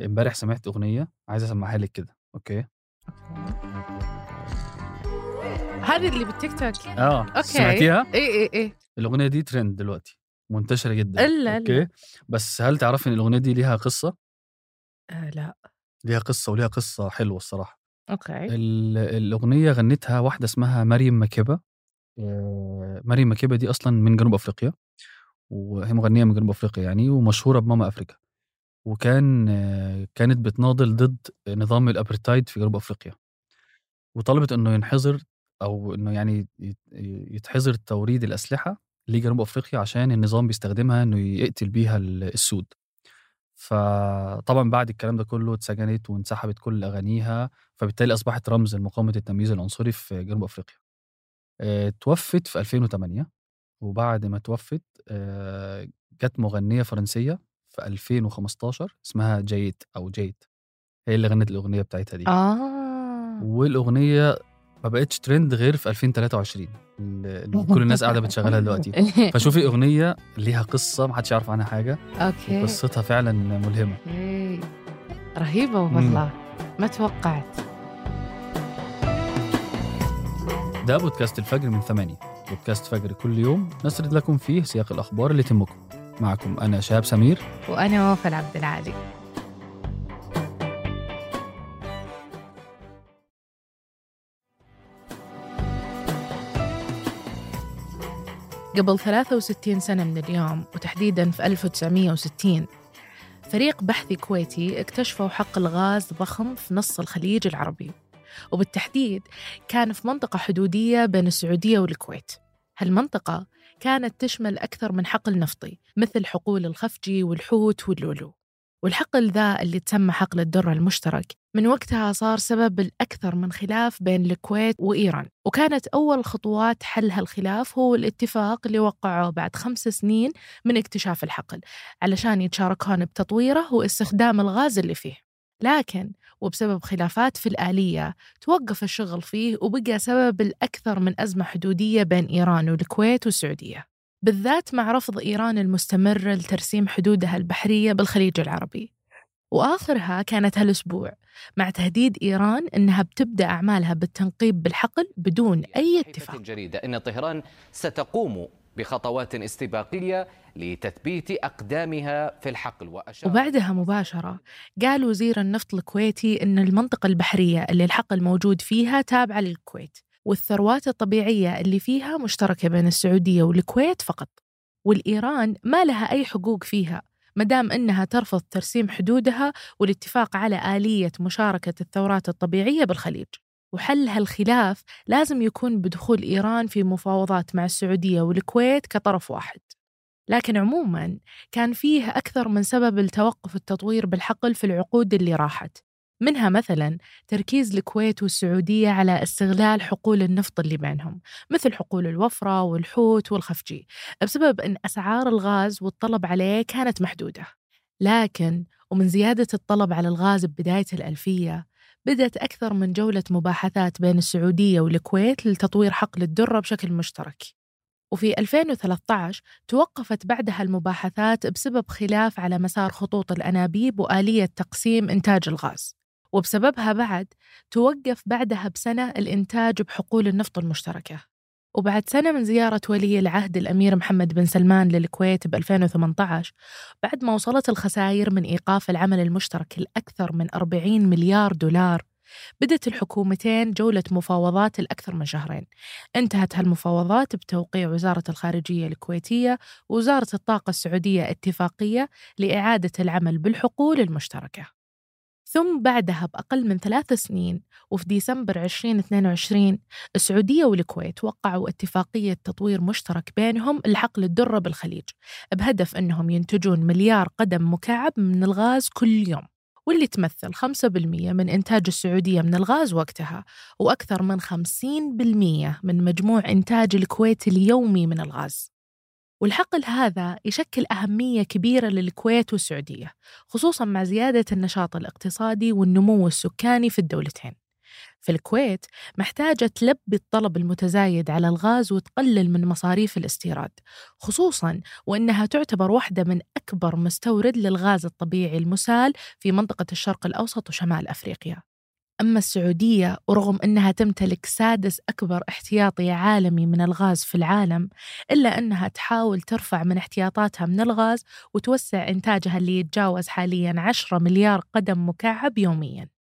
امبارح سمعت أغنية عايز أسمعها لك كده okay؟ هذه اللي بالتيك توك آه okay. سمعتيها؟ اي اي اي الأغنية دي ترند دلوقتي منتشرة جدا إلا okay؟ إلا. بس هل تعرفي إن الأغنية دي ليها قصة؟ آه لا. ليها قصة وليها قصة حلوة الصراحة. okay. ال- الأغنية غنتها واحدة اسمها مريم مكبة آه، مريم مكبة دي أصلا من جنوب أفريقيا وهي مغنية من جنوب أفريقيا يعني ومشهورة بماما أفريكا. وكان كانت بتناضل ضد نظام الأبرتايد في جنوب أفريقيا. وطلبت إنه ينحظر أو إنه يعني يت- يتحظر توريد الأسلحة لجنوب أفريقيا عشان النظام بيستخدمها إنه يقتل بيها ال- السود. فطبعا بعد الكلام ده كله اتسجنت وانسحبت كل أغانيها فبالتالي أصبحت رمز لمقاومة التمييز العنصري في جنوب أفريقيا. آه، توفت في 2008 وبعد ما توفت آه، جت مغنية فرنسية في 2015 اسمها جين أو جين. هي اللي غنت الأغنية بتاعتها دي. آه. والأغنية ما بقتش ترند غير في 2023 اللي كل الناس قاعدة بتشغلها دلوقتي. فشوفي أغنية ليها قصة محدش يعرف عنها حاجة. okay. وقصتها فعلا ملهمة. إيه. رهيبة والله. ما توقعت. ده بودكاست الفجر من ثمانية. بودكاست فجر كل يوم نسرد لكم فيه سياق الأخبار اللي تهمكم معكم أنا شهاب سمير. وأنا وفاء عبد العالي. قبل 63 سنة من اليوم وتحديدا في 1960 فريق بحثي كويتي اكتشفوا حق الغاز ضخم في نص الخليج العربي. وبالتحديد كان في منطقة حدودية بين السعودية والكويت. هالمنطقة كانت تشمل أكثر من حقل نفطي مثل حقول الخفجي والحوت واللولو. والحقل ذا اللي تسمى حقل الدرة المشترك من وقتها صار سبب الأكثر من خلاف بين الكويت وإيران. وكانت أول خطوات حل هالخلاف هو الاتفاق اللي وقعوه بعد خمس سنين من اكتشاف الحقل علشان يتشاركون بتطويره واستخدام الغاز اللي فيه. لكن وبسبب خلافات في الآلية توقف الشغل فيه وبقى سبب الأكثر من أزمة حدودية بين إيران والكويت والسعودية بالذات مع رفض إيران المستمر لترسيم حدودها البحرية بالخليج العربي. وآخرها كانت هالأسبوع مع تهديد إيران أنها بتبدأ أعمالها بالتنقيب بالحقل بدون أي اتفاق. الجريدة أن طهران ستقوم بخطوات استباقية لتثبيت أقدامها في الحقل وأشار وبعدها مباشرة قال وزير النفط الكويتي أن المنطقة البحرية اللي الحقل موجود فيها تابعة للكويت والثروات الطبيعية اللي فيها مشتركة بين السعودية والكويت فقط والإيران ما لها أي حقوق فيها مدام أنها ترفض ترسيم حدودها والاتفاق على آلية مشاركة الثورات الطبيعية بالخليج. وحل هالخلاف لازم يكون بدخول إيران في مفاوضات مع السعودية والكويت كطرف واحد. لكن عموما كان فيه أكثر من سبب لتوقف التطوير بالحقل في العقود اللي راحت منها مثلا تركيز الكويت والسعودية على استغلال حقول النفط اللي بينهم مثل حقول الوفرة والحوت والخفجي بسبب أن أسعار الغاز والطلب عليه كانت محدودة. لكن ومن زيادة الطلب على الغاز ببداية الألفية بدأت أكثر من جولة مباحثات بين السعودية والكويت لتطوير حقل الدرة بشكل مشترك. وفي 2013 توقفت بعدها المباحثات بسبب خلاف على مسار خطوط الأنابيب وآلية تقسيم إنتاج الغاز. وبسببها بعد توقف بعدها بسنة الإنتاج بحقول النفط المشتركة. وبعد سنة من زيارة ولي العهد الأمير محمد بن سلمان للكويت ب 2018 بعد ما وصلت الخسائر من إيقاف العمل المشترك الأكثر من 40 مليار دولار بدت الحكومتين جولة مفاوضات الأكثر من شهرين. انتهت هالمفاوضات بتوقيع وزارة الخارجية الكويتية ووزارة الطاقة السعودية اتفاقية لإعادة العمل بالحقول المشتركة. ثم بعدها بأقل من ثلاث سنين وفي ديسمبر 2022 السعودية والكويت وقعوا اتفاقية تطوير مشترك بينهم لحقل الدرة بالخليج بهدف أنهم ينتجون مليار قدم مكعب من الغاز كل يوم واللي تمثل 5% من إنتاج السعودية من الغاز وقتها وأكثر من 50% من مجموع إنتاج الكويت اليومي من الغاز. والحقل هذا يشكل أهمية كبيرة للكويت والسعودية خصوصا مع زيادة النشاط الاقتصادي والنمو السكاني في الدولتين. في الكويت محتاجة تلبي الطلب المتزايد على الغاز وتقلل من مصاريف الاستيراد خصوصا وأنها تعتبر واحدة من أكبر مستورد للغاز الطبيعي المسال في منطقة الشرق الأوسط وشمال أفريقيا. أما السعودية ورغم أنها تمتلك سادس أكبر احتياطي عالمي من الغاز في العالم إلا أنها تحاول ترفع من احتياطاتها من الغاز وتوسع إنتاجها اللي يتجاوز حاليا 10 مليار قدم مكعب يومياً.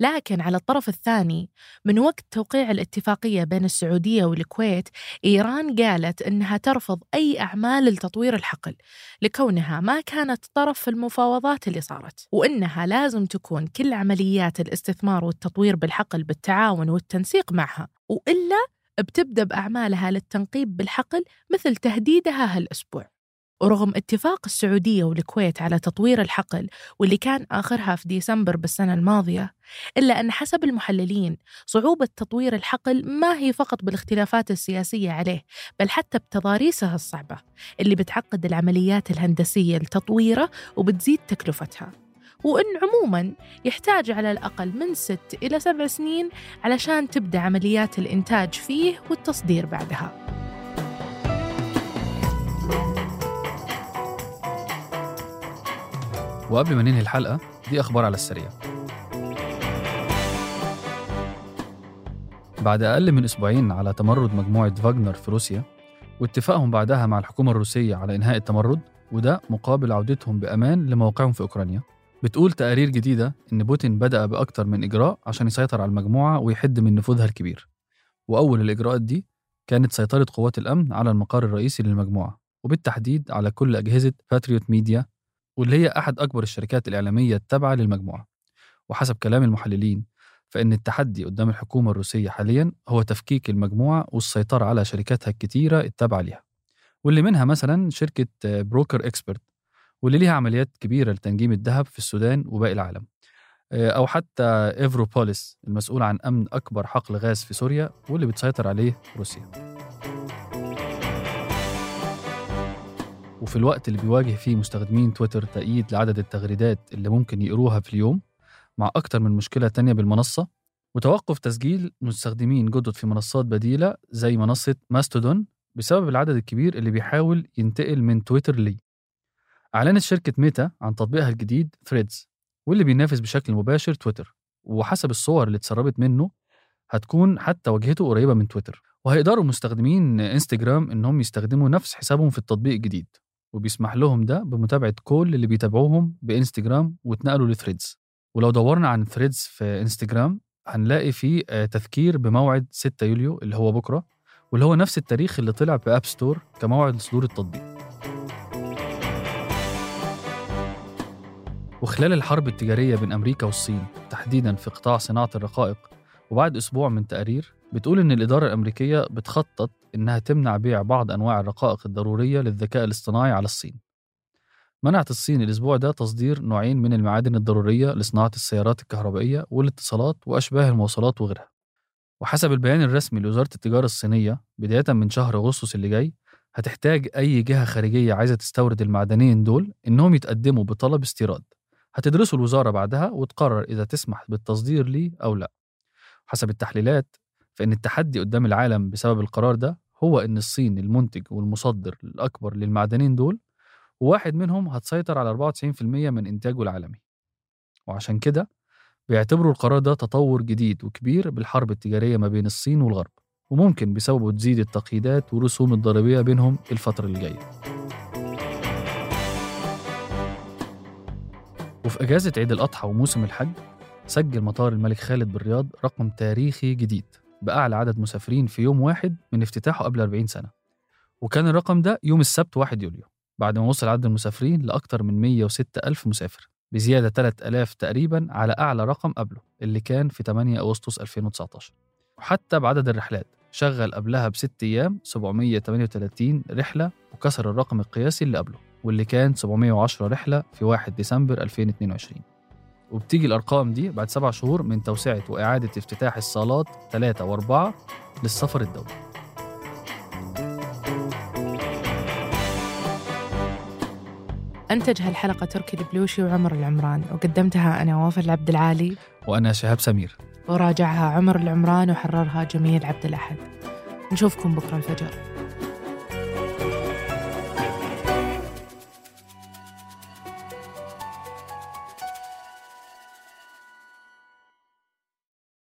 لكن على الطرف الثاني من وقت توقيع الاتفاقية بين السعودية والكويت إيران قالت أنها ترفض أي أعمال لتطوير الحقل لكونها ما كانت طرف في المفاوضات اللي صارت وأنها لازم تكون كل عمليات الاستثمار والتطوير بالحقل بالتعاون والتنسيق معها وإلا بتبدأ بأعمالها للتنقيب بالحقل مثل تهديدها هالأسبوع. ورغم اتفاق السعودية والكويت على تطوير الحقل واللي كان آخرها في ديسمبر بالسنة الماضية إلا أن حسب المحللين صعوبة تطوير الحقل ما هي فقط بالاختلافات السياسية عليه بل حتى بتضاريسها الصعبة اللي بتعقد العمليات الهندسية لتطويره وبتزيد تكلفتها. وإن عموما يحتاج على الأقل من ست إلى سبع سنين علشان تبدأ عمليات الإنتاج فيه والتصدير بعدها. وقبل ما ننهي الحلقة دي أخبار على السريع. بعد أقل من أسبوعين على تمرد مجموعة فاجنر في روسيا واتفاقهم بعدها مع الحكومة الروسية على إنهاء التمرد وده مقابل عودتهم بأمان لموقعهم في أوكرانيا. بتقول تقارير جديدة إن بوتين بدأ بأكتر من إجراء عشان يسيطر على المجموعة ويحد من نفوذها الكبير. وأول الإجراءات دي كانت سيطرة قوات الأمن على المقر الرئيسي للمجموعة وبالتحديد على كل أجهزة باتريوت ميديا واللي هي أحد أكبر الشركات الإعلامية التابعة للمجموعة. وحسب كلام المحللين فإن التحدي قدام الحكومة الروسية حاليا هو تفكيك المجموعة والسيطرة على شركاتها الكتيرة التابعة لها واللي منها مثلا شركة بروكر إكسبرت واللي ليها عمليات كبيرة لتنجيم الذهب في السودان وباقي العالم. أو حتى إيفروبوليس المسؤول عن أمن أكبر حقل غاز في سوريا واللي بتسيطر عليه روسيا. وفي الوقت اللي بيواجه فيه مستخدمين تويتر تقييد لعدد التغريدات اللي ممكن يقروها في اليوم مع أكتر من مشكلة تانية بالمنصة وتوقف تسجيل مستخدمين جدد في منصات بديلة زي منصة ماستودون بسبب العدد الكبير اللي بيحاول ينتقل من تويتر ليه أعلنت شركة ميتا عن تطبيقها الجديد ثريدز واللي بينافس بشكل مباشر تويتر وحسب الصور اللي اتسربت منه هتكون حتى واجهته قريبة من تويتر. وهيقدروا مستخدمين إنستجرام إنهم يستخدموا نفس حسابهم في التطبيق الجديد. وبيسمح لهم ده بمتابعة كل اللي بيتابعوهم بإنستجرام واتنقلوا لثريدز ولو دورنا عن ثريدز في إنستجرام هنلاقي فيه تذكير بموعد 6 يوليو اللي هو بكرة واللي هو نفس التاريخ اللي طلع ب App Store كموعد لصدور التطبيق. وخلال الحرب التجارية بين أمريكا والصين تحديدا في قطاع صناعة الرقائق وبعد أسبوع من تقارير بتقول إن الإدارة الأمريكية بتخطط إنها تمنع بيع بعض أنواع الرقائق الضرورية للذكاء الاصطناعي على الصين. منعت الصين الأسبوع ده تصدير نوعين من المعادن الضرورية لصناعة السيارات الكهربائية والاتصالات وأشباه المواصلات وغيرها. وحسب البيان الرسمي لوزارة التجارة الصينية بداية من شهر أغسطس اللي جاي هتحتاج أي جهة خارجية عايزة تستورد المعدنين دول إنهم يتقدموا بطلب استيراد. هتدرسه الوزارة بعدها وتقرر إذا تسمح بالتصدير ليه أو لا. حسب التحليلات فإن التحدي قدام العالم بسبب القرار ده هو إن الصين المنتج والمصدر الأكبر للمعدنين دول وواحد منهم هتسيطر على 94% من إنتاجه العالمي. وعشان كده بيعتبروا القرار ده تطور جديد وكبير بالحرب التجارية ما بين الصين والغرب وممكن بسببه تزيد التقييدات والرسوم الضريبية بينهم الفترة اللي جاية. وفي أجازة عيد الأضحى وموسم الحج سجل مطار الملك خالد بالرياض رقم تاريخي جديد بأعلى عدد مسافرين في يوم واحد من افتتاحه قبل 40 سنة. وكان الرقم ده يوم السبت 1 يوليو بعد ما وصل عدد المسافرين لأكثر من 106 ألف مسافر بزيادة 3000 تقريبا على أعلى رقم قبله اللي كان في 8 أغسطس 2019 وحتى بعدد الرحلات شغل قبلها بست أيام 738 رحلة وكسر الرقم القياسي اللي قبله واللي كان 710 رحلة في 1 ديسمبر 2022 وبتيجي الأرقام دي بعد سبع شهور من توسعة وإعادة افتتاح الصالات 3 و4 للسفر الدولي. أنتج هالحلقة تركي البلوشي وعمر العمران وقدمتها أنا وافر العبد العالي. وأنا شهاب سمير. وراجعها عمر العمران وحررها جميل عبد الأحد. نشوفكم بكرة الفجر.